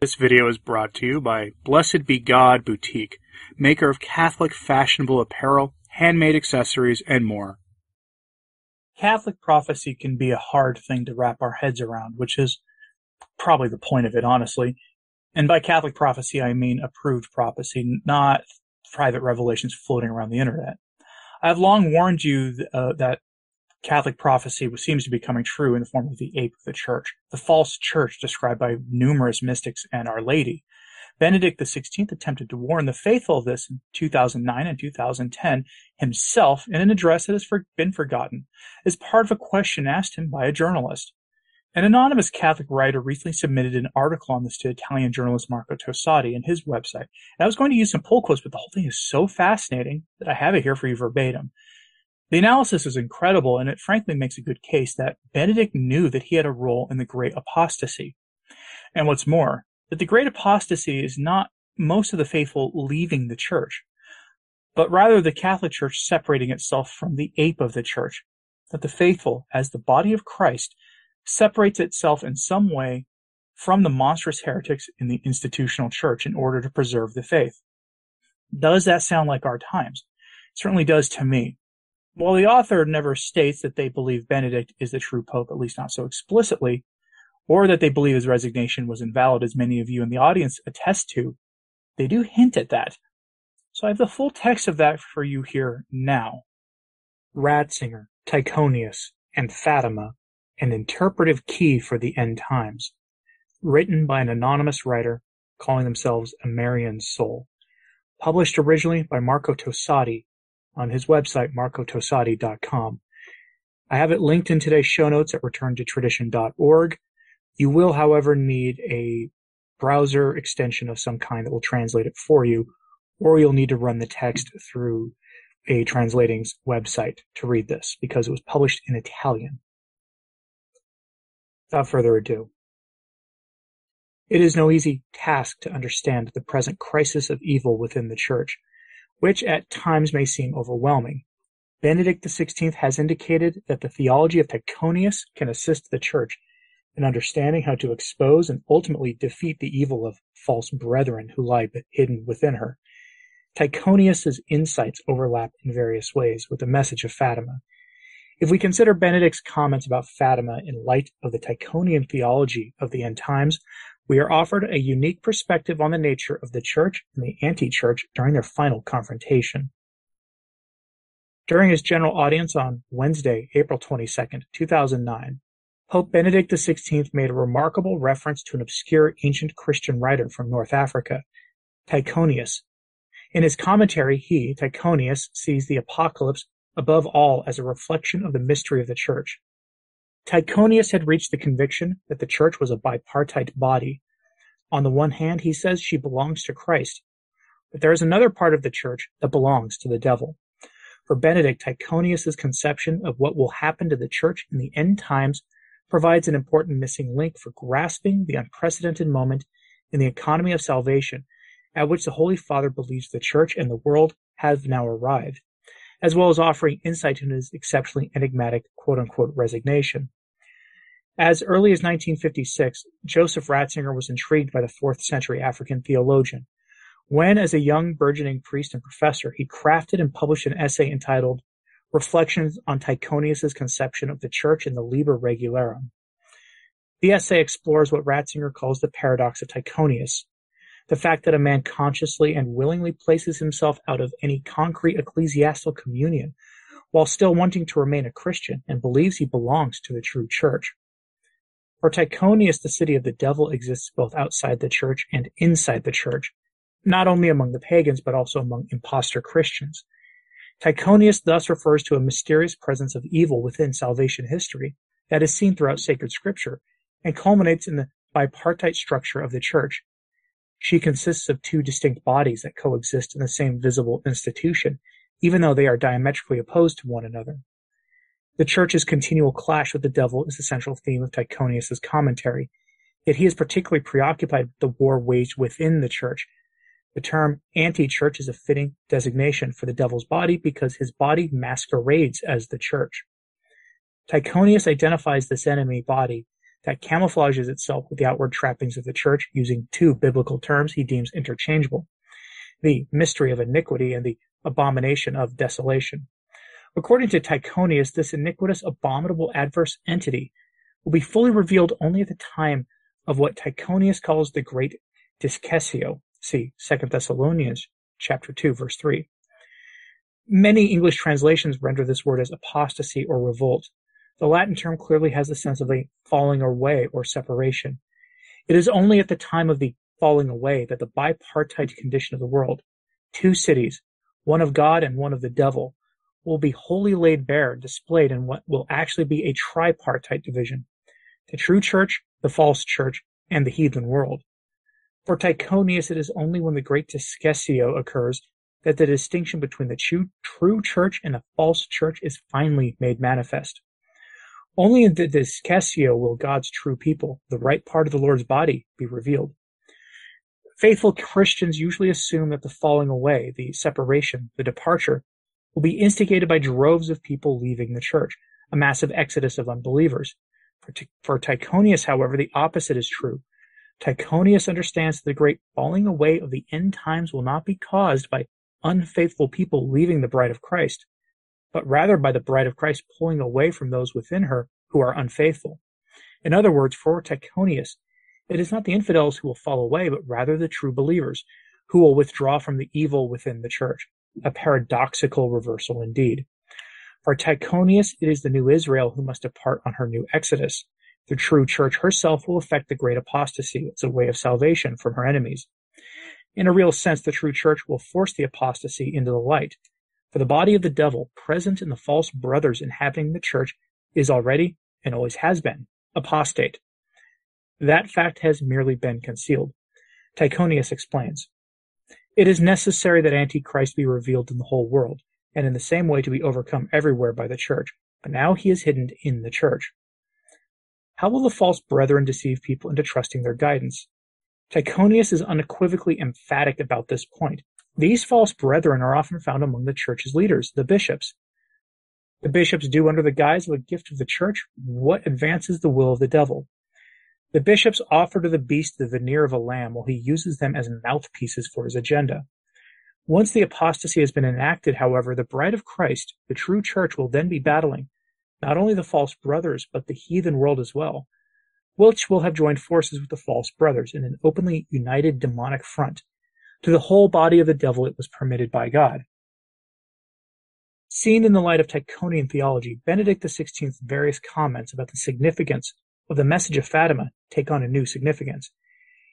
This video is brought to you by Blessed Be God Boutique, maker of Catholic fashionable apparel, handmade accessories, and more. Catholic prophecy can be a hard thing to wrap our heads around, which is probably the point of it, honestly. And by Catholic prophecy, I mean approved prophecy, not private revelations floating around the internet. I have long warned you uh, that Catholic prophecy seems to be coming true in the form of the ape of the church, the false church described by numerous mystics and Our Lady. Benedict XVI attempted to warn the faithful of this in 2009 and 2010 himself in an address that has been forgotten as part of a question asked him by a journalist. An anonymous Catholic writer recently submitted an article on this to Italian journalist Marco Tosatti in his website. And I was going to use some pull quotes, but the whole thing is so fascinating that I have it here for you verbatim. The analysis is incredible, and it frankly makes a good case that Benedict knew that he had a role in the Great Apostasy. And what's more, that the Great Apostasy is not most of the faithful leaving the church, but rather the Catholic Church separating itself from the ape of the church, that the faithful, as the body of Christ, separates itself in some way from the monstrous heretics in the institutional church in order to preserve the faith. Does that sound like our times? It certainly does to me. While the author never states that they believe Benedict is the true pope, at least not so explicitly, or that they believe his resignation was invalid, as many of you in the audience attest to, they do hint at that. So I have the full text of that for you here now. Ratzinger, Tychonius, and Fatima, an interpretive key for the end times, written by an anonymous writer calling themselves a Marian Soul, published originally by Marco Tosatti on his website, marcotosatti.com. I have it linked in today's show notes at returntotradition.org. You will, however, need a browser extension of some kind that will translate it for you, or you'll need to run the text through a translating website to read this because it was published in Italian. Without further ado, it is no easy task to understand the present crisis of evil within the Church, which at times may seem overwhelming. Benedict XVI has indicated that the theology of Tychonius can assist the Church in understanding how to expose and ultimately defeat the evil of false brethren who lie hidden within her. Tychonius's insights overlap in various ways with the message of Fatima, if we consider Benedict's comments about Fatima in light of the Tychonian theology of the end times, we are offered a unique perspective on the nature of the church and the anti-church during their final confrontation. During his general audience on Wednesday, April 22, 2009, Pope Benedict XVI made a remarkable reference to an obscure ancient Christian writer from North Africa, Tychonius. In his commentary, he, Tychonius, sees the apocalypse above all as a reflection of the mystery of the Church. Tychonius had reached the conviction that the Church was a bipartite body. On the one hand, he says she belongs to Christ, but there is another part of the Church that belongs to the devil. For Benedict, Tychonius's conception of what will happen to the Church in the end times provides an important missing link for grasping the unprecedented moment in the economy of salvation at which the Holy Father believes the Church and the world have now arrived as well as offering insight into his exceptionally enigmatic quote unquote resignation. As early as 1956, Joseph Ratzinger was intrigued by the fourth century African theologian. When, as a young burgeoning priest and professor, he crafted and published an essay entitled Reflections on Tychonius's Conception of the Church in the Liber Regularum. The essay explores what Ratzinger calls the paradox of Tychonius, the fact that a man consciously and willingly places himself out of any concrete ecclesiastical communion while still wanting to remain a Christian and believes he belongs to the true church. For Tychonius, the city of the devil exists both outside the church and inside the church, not only among the pagans, but also among impostor Christians. Tychonius thus refers to a mysterious presence of evil within salvation history that is seen throughout sacred scripture and culminates in the bipartite structure of the church, she consists of two distinct bodies that coexist in the same visible institution, even though they are diametrically opposed to one another. The Church's continual clash with the devil is the central theme of Tychonius's commentary, yet he is particularly preoccupied with the war waged within the Church. The term anti-church is a fitting designation for the devil's body because his body masquerades as the Church. Tychonius identifies this enemy body that camouflages itself with the outward trappings of the church using two biblical terms he deems interchangeable the mystery of iniquity and the abomination of desolation. According to Tychonius, this iniquitous, abominable, adverse entity will be fully revealed only at the time of what Tychonius calls the great discessio. See 2 Thessalonians chapter 2, verse 3. Many English translations render this word as apostasy or revolt. The Latin term clearly has the sense of a falling away or separation. It is only at the time of the falling away that the bipartite condition of the world, two cities, one of God and one of the devil, will be wholly laid bare, and displayed in what will actually be a tripartite division the true church, the false church, and the heathen world. For Tychonius, it is only when the great discessio occurs that the distinction between the true, true church and the false church is finally made manifest. Only in the discessio will God's true people, the right part of the Lord's body, be revealed. Faithful Christians usually assume that the falling away, the separation, the departure, will be instigated by droves of people leaving the church, a massive exodus of unbelievers. For, for Tychonius, however, the opposite is true. Tychonius understands that the great falling away of the end times will not be caused by unfaithful people leaving the bride of Christ, but rather by the bride of Christ pulling away from those within her who are unfaithful. In other words, for Tychonius, it is not the infidels who will fall away, but rather the true believers who will withdraw from the evil within the church. A paradoxical reversal indeed. For Tychonius, it is the new Israel who must depart on her new exodus. The true church herself will effect the great apostasy as a way of salvation from her enemies. In a real sense, the true church will force the apostasy into the light, for the body of the devil, present in the false brothers inhabiting the church, is already, and always has been, apostate. That fact has merely been concealed. Tychonius explains. It is necessary that Antichrist be revealed in the whole world, and in the same way to be overcome everywhere by the church, but now he is hidden in the church. How will the false brethren deceive people into trusting their guidance? Tychonius is unequivocally emphatic about this point. These false brethren are often found among the church's leaders, the bishops. The bishops do under the guise of a gift of the church what advances the will of the devil. The bishops offer to the beast the veneer of a lamb while he uses them as mouthpieces for his agenda. Once the apostasy has been enacted, however, the bride of Christ, the true church, will then be battling not only the false brothers, but the heathen world as well, which will have joined forces with the false brothers in an openly united demonic front to the whole body of the devil it was permitted by God. Seen in the light of Tychonian theology, Benedict XVI's various comments about the significance of the message of Fatima take on a new significance.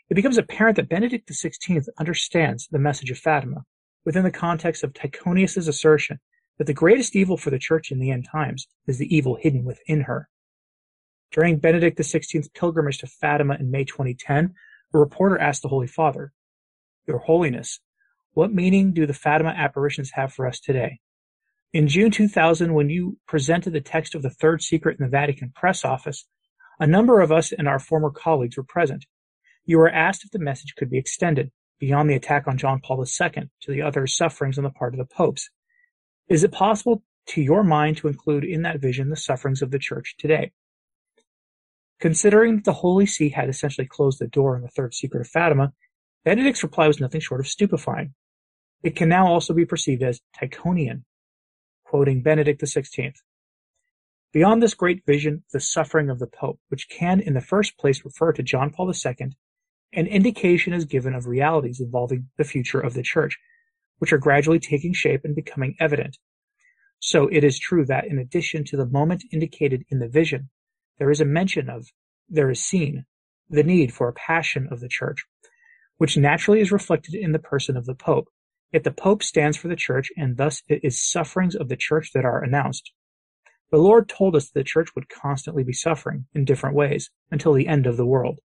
It becomes apparent that Benedict XVI understands the message of Fatima within the context of Tychonius's assertion that the greatest evil for the church in the end times is the evil hidden within her. During Benedict XVI's pilgrimage to Fatima in May 2010, a reporter asked the Holy Father, your Holiness, what meaning do the Fatima apparitions have for us today? In June 2000, when you presented the text of the third secret in the Vatican press office, a number of us and our former colleagues were present. You were asked if the message could be extended beyond the attack on John Paul II to the other sufferings on the part of the popes. Is it possible to your mind to include in that vision the sufferings of the church today? Considering that the Holy See had essentially closed the door on the third secret of Fatima, Benedict's reply was nothing short of stupefying. It can now also be perceived as Tychonian, quoting Benedict XVI. Beyond this great vision, the suffering of the Pope, which can in the first place refer to John Paul II, an indication is given of realities involving the future of the Church, which are gradually taking shape and becoming evident. So it is true that in addition to the moment indicated in the vision, there is a mention of, there is seen, the need for a passion of the Church, which naturally is reflected in the person of the Pope. Yet the Pope stands for the Church, and thus it is sufferings of the Church that are announced. The Lord told us that the Church would constantly be suffering in different ways until the end of the world.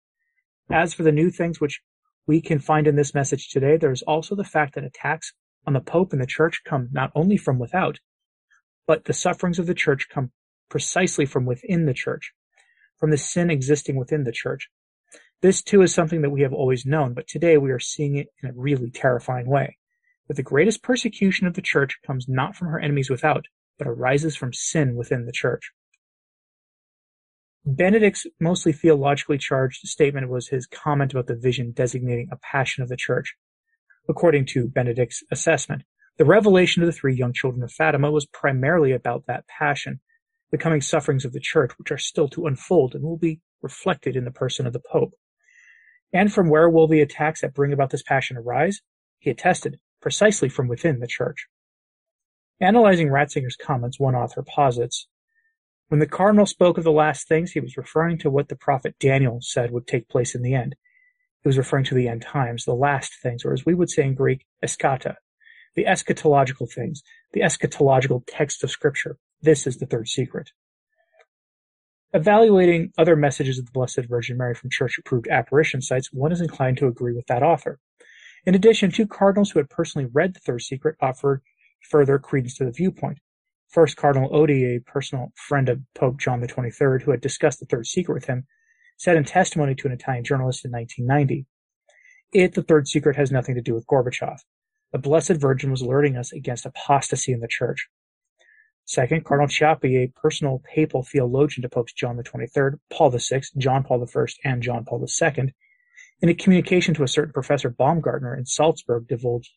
As for the new things which we can find in this message today, there is also the fact that attacks on the Pope and the Church come not only from without, but the sufferings of the Church come precisely from within the Church, from the sin existing within the Church. This too is something that we have always known, but today we are seeing it in a really terrifying way. That the greatest persecution of the church comes not from her enemies without, but arises from sin within the church. Benedict's mostly theologically charged statement was his comment about the vision designating a passion of the church. According to Benedict's assessment, the revelation of the three young children of Fatima was primarily about that passion, the coming sufferings of the church, which are still to unfold and will be reflected in the person of the Pope. And from where will the attacks that bring about this passion arise? He attested, precisely from within the church. Analyzing Ratzinger's comments, one author posits when the cardinal spoke of the last things, he was referring to what the prophet Daniel said would take place in the end. He was referring to the end times, the last things, or as we would say in Greek, eschata, the eschatological things, the eschatological text of Scripture. This is the third secret. Evaluating other messages of the Blessed Virgin Mary from church approved apparition sites, one is inclined to agree with that author. In addition, two cardinals who had personally read the third secret offered further credence to the viewpoint. First, Cardinal Oddi, a personal friend of Pope John XXIII, who had discussed the Third Secret with him, said in testimony to an Italian journalist in 1990, It, the Third Secret, has nothing to do with Gorbachev. The Blessed Virgin was alerting us against apostasy in the Church. Second, Cardinal Ciappi, a personal papal theologian to Popes John XXIII, Paul VI, John Paul I, and John Paul II, in a communication to a certain Professor Baumgartner in Salzburg, divulged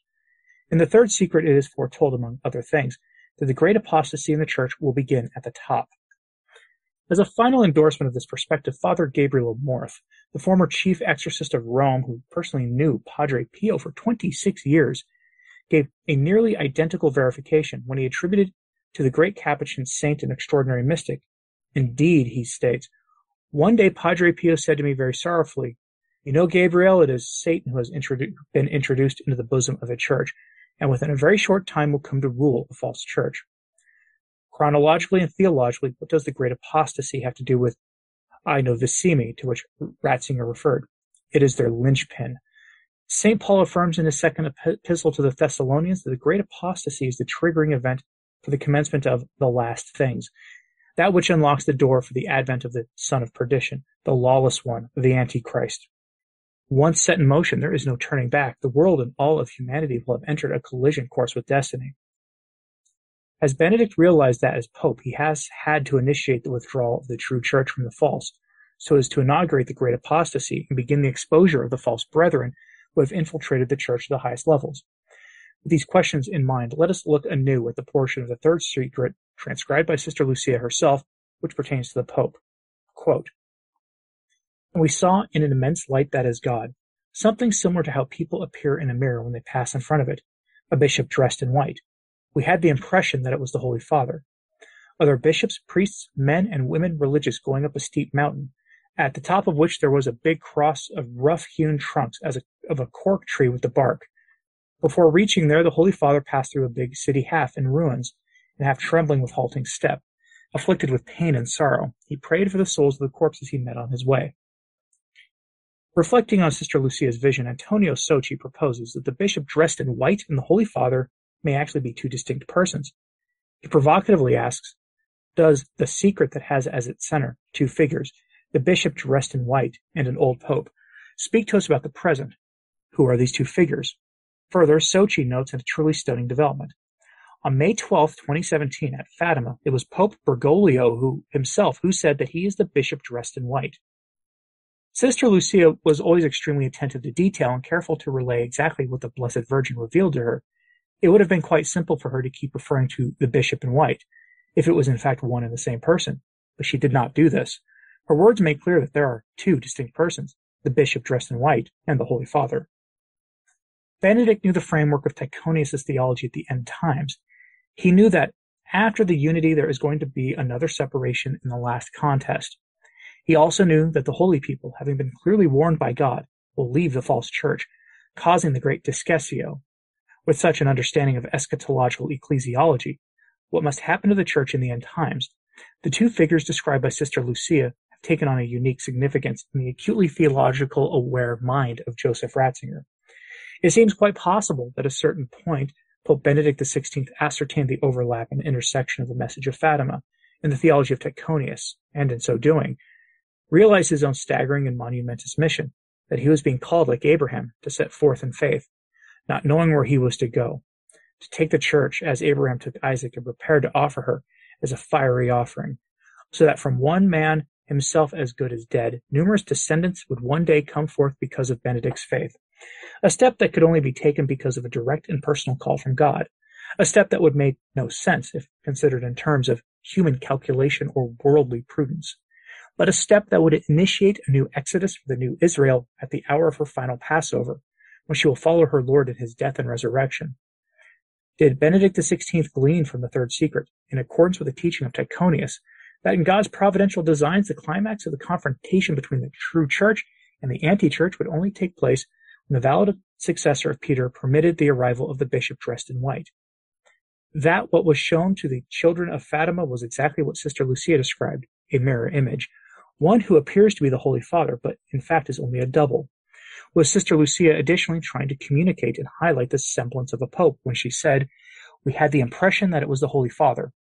In the Third Secret, it is foretold, among other things, that the great apostasy in the church will begin at the top. As a final endorsement of this perspective, Father Gabriel Amorth, the former chief exorcist of Rome, who personally knew Padre Pio for 26 years, gave a nearly identical verification when he attributed to the great Capuchin saint and extraordinary mystic. Indeed, he states, one day Padre Pio said to me very sorrowfully, You know, Gabriel, it is Satan who has introdu- been introduced into the bosom of the church, and within a very short time will come to rule the false church. Chronologically and theologically, what does the great apostasy have to do with I Novissimi, to which Ratzinger referred? It is their linchpin. St. Paul affirms in his second epistle to the Thessalonians that the great apostasy is the triggering event for the commencement of the last things, that which unlocks the door for the advent of the son of perdition, the lawless one, the Antichrist. Once set in motion, there is no turning back. The world and all of humanity will have entered a collision course with destiny. As Benedict realized that as Pope, he has had to initiate the withdrawal of the true church from the false, so as to inaugurate the great apostasy and begin the exposure of the false brethren who have infiltrated the church to the highest levels. With these questions in mind, let us look anew at the portion of the third secret transcribed by Sister Lucia herself, which pertains to the Pope. Quote, and we saw in an immense light that is God, something similar to how people appear in a mirror when they pass in front of it, a bishop dressed in white. We had the impression that it was the Holy Father. Other bishops, priests, men, and women religious going up a steep mountain, at the top of which there was a big cross of rough hewn trunks as a, of a cork tree with the bark. Before reaching there, the Holy Father passed through a big city half in ruins, and half trembling with halting step. Afflicted with pain and sorrow, he prayed for the souls of the corpses he met on his way. Reflecting on Sister Lucia's vision, Antonio Socci proposes that the bishop dressed in white and the Holy Father may actually be two distinct persons. He provocatively asks, does the secret that has as its center two figures, the bishop dressed in white and an old pope, speak to us about the present? Who are these two figures? Further, Socci notes a truly stunning development. On May 12, 2017, at Fatima, it was Pope Bergoglio who himself who said that he is the bishop dressed in white. Sister Lucia was always extremely attentive to detail and careful to relay exactly what the Blessed Virgin revealed to her. It would have been quite simple for her to keep referring to the bishop in white, if it was in fact one and the same person, but she did not do this. Her words make clear that there are two distinct persons, the bishop dressed in white and the Holy Father. Benedict knew the framework of Tychonius' theology at the end times. He knew that after the unity there is going to be another separation in the last contest. He also knew that the holy people, having been clearly warned by God, will leave the false church, causing the great discessio. With such an understanding of eschatological ecclesiology, what must happen to the church in the end times, the two figures described by Sister Lucia have taken on a unique significance in the acutely theological aware mind of Joseph Ratzinger. It seems quite possible that at a certain point Pope Benedict XVI ascertained the overlap and intersection of the message of Fatima and the theology of Tychonius, and in so doing, realized his own staggering and monumentous mission, that he was being called like Abraham to set forth in faith, not knowing where he was to go, to take the church as Abraham took Isaac and prepared to offer her as a fiery offering, so that from one man himself as good as dead, numerous descendants would one day come forth because of Benedict's faith. A step that could only be taken because of a direct and personal call from God. A step that would make no sense if considered in terms of human calculation or worldly prudence. But a step that would initiate a new exodus for the new Israel at the hour of her final Passover, when she will follow her Lord in his death and resurrection. Did Benedict XVI glean from the third secret, in accordance with the teaching of Tychonius, that in God's providential designs the climax of the confrontation between the true church and the anti-church would only take place when the valid successor of Peter permitted the arrival of the bishop dressed in white. That what was shown to the children of Fatima was exactly what Sister Lucia described, a mirror image, one who appears to be the Holy Father, but in fact is only a double. Was Sister Lucia additionally trying to communicate and highlight the semblance of a pope when she said, We had the impression that it was the Holy Father,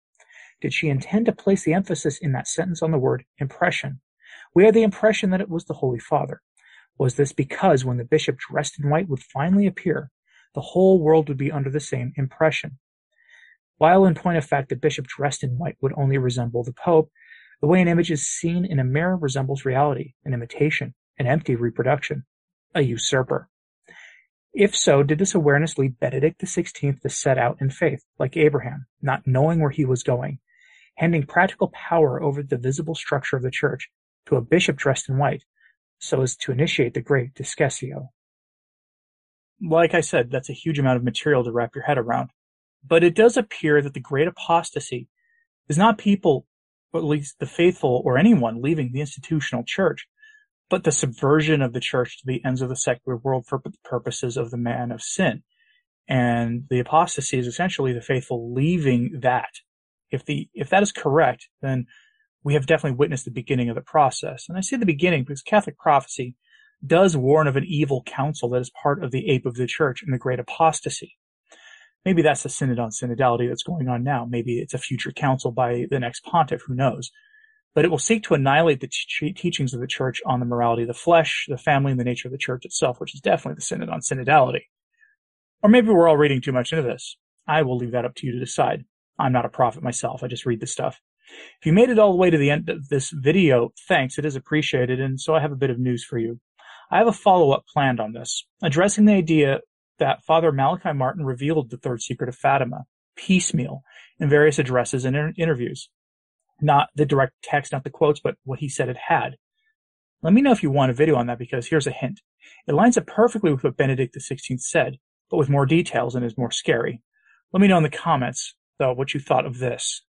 did she intend to place the emphasis in that sentence on the word impression? We had the impression that it was the Holy Father. Was this because when the bishop dressed in white would finally appear, the whole world would be under the same impression? While in point of fact the bishop dressed in white would only resemble the pope, the way an image is seen in a mirror resembles reality, an imitation, an empty reproduction, a usurper. If so, did this awareness lead Benedict XVI to set out in faith, like Abraham, not knowing where he was going, handing practical power over the visible structure of the church to a bishop dressed in white, so as to initiate the great discessio. Like I said, that's a huge amount of material to wrap your head around. But it does appear that the great apostasy is not people, at least the faithful or anyone leaving the institutional church, but the subversion of the church to the ends of the secular world for the purposes of the man of sin. And the apostasy is essentially the faithful leaving that if the if that is correct, then we have definitely witnessed the beginning of the process. And I say the beginning because Catholic prophecy does warn of an evil council that is part of the ape of the church and the great apostasy. Maybe that's the synod on synodality that's going on now. Maybe it's a future council by the next pontiff, who knows. But it will seek to annihilate the teachings of the church on the morality of the flesh, the family, and the nature of the church itself, which is definitely the synod on synodality. Or maybe we're all reading too much into this. I will leave that up to you to decide. I'm not a prophet myself. I just read the stuff. If you made it all the way to the end of this video, thanks. It is appreciated. And so I have a bit of news for you. I have a follow up planned on this, addressing the idea that Father Malachi Martin revealed the third secret of Fatima, piecemeal, in various addresses and inter- interviews. Not the direct text, not the quotes, but what he said it had. Let me know if you want a video on that because here's a hint. It lines up perfectly with what Benedict XVI said, but with more details and is more scary. Let me know in the comments though, what you thought of this.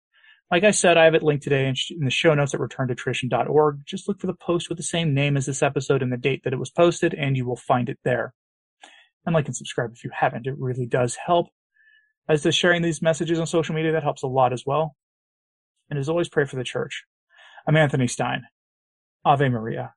Like I said, I have it linked today in the show notes at returntotradition.org. Just look for the post with the same name as this episode and the date that it was posted, and you will find it there. And like and subscribe if you haven't. It really does help. As to sharing these messages on social media, that helps a lot as well. And as always, pray for the church. I'm Anthony Stine. Ave Maria.